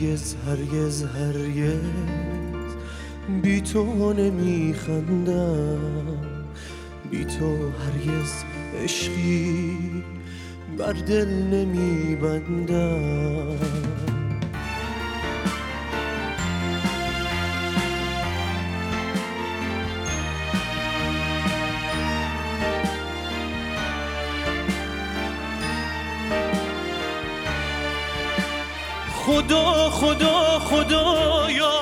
هرگز هرگز هرگز بی تو نمیخندم. بی تو هرگز عشقی بر دل نمیبندم. خدا خدا خدایا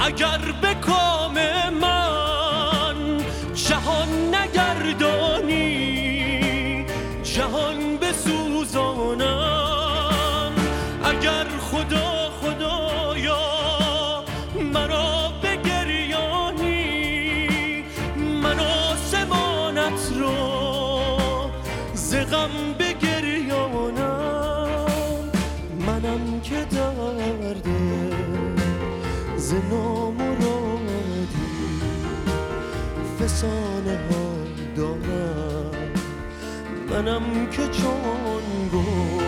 اگر به کام من جهان نگردانی جهان بسوزانم. اگر خدا خدایا مرا بگریانی من آسمانت رو زغم بگریانم منم که درده ز نامرادی فسانه ها دارم. منم که چون گل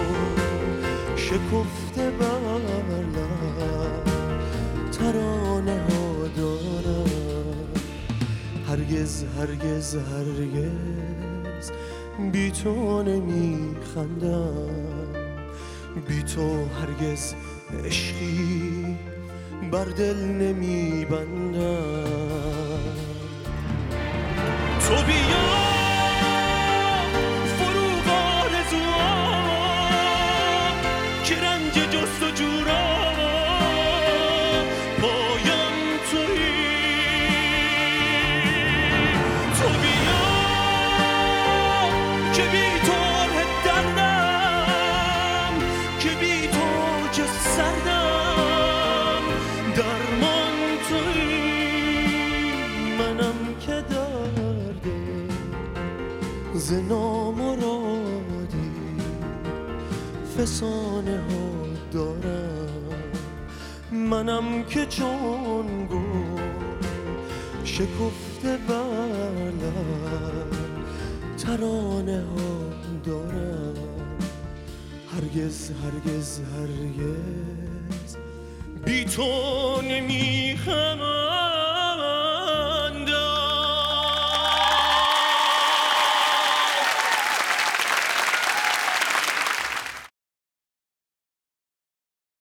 شکفته بر ترانه ها دارم. هرگز هرگز هرگز بی تو نمیخندم. بی تو هرگز عشقی بر دل نمیبندم. تو بیا ز نامرادی فسانه ها دارم. منم که چون گل شکفته بر لب ترانه ها دارم. هرگز هرگز هرگز بی تو نمیخمم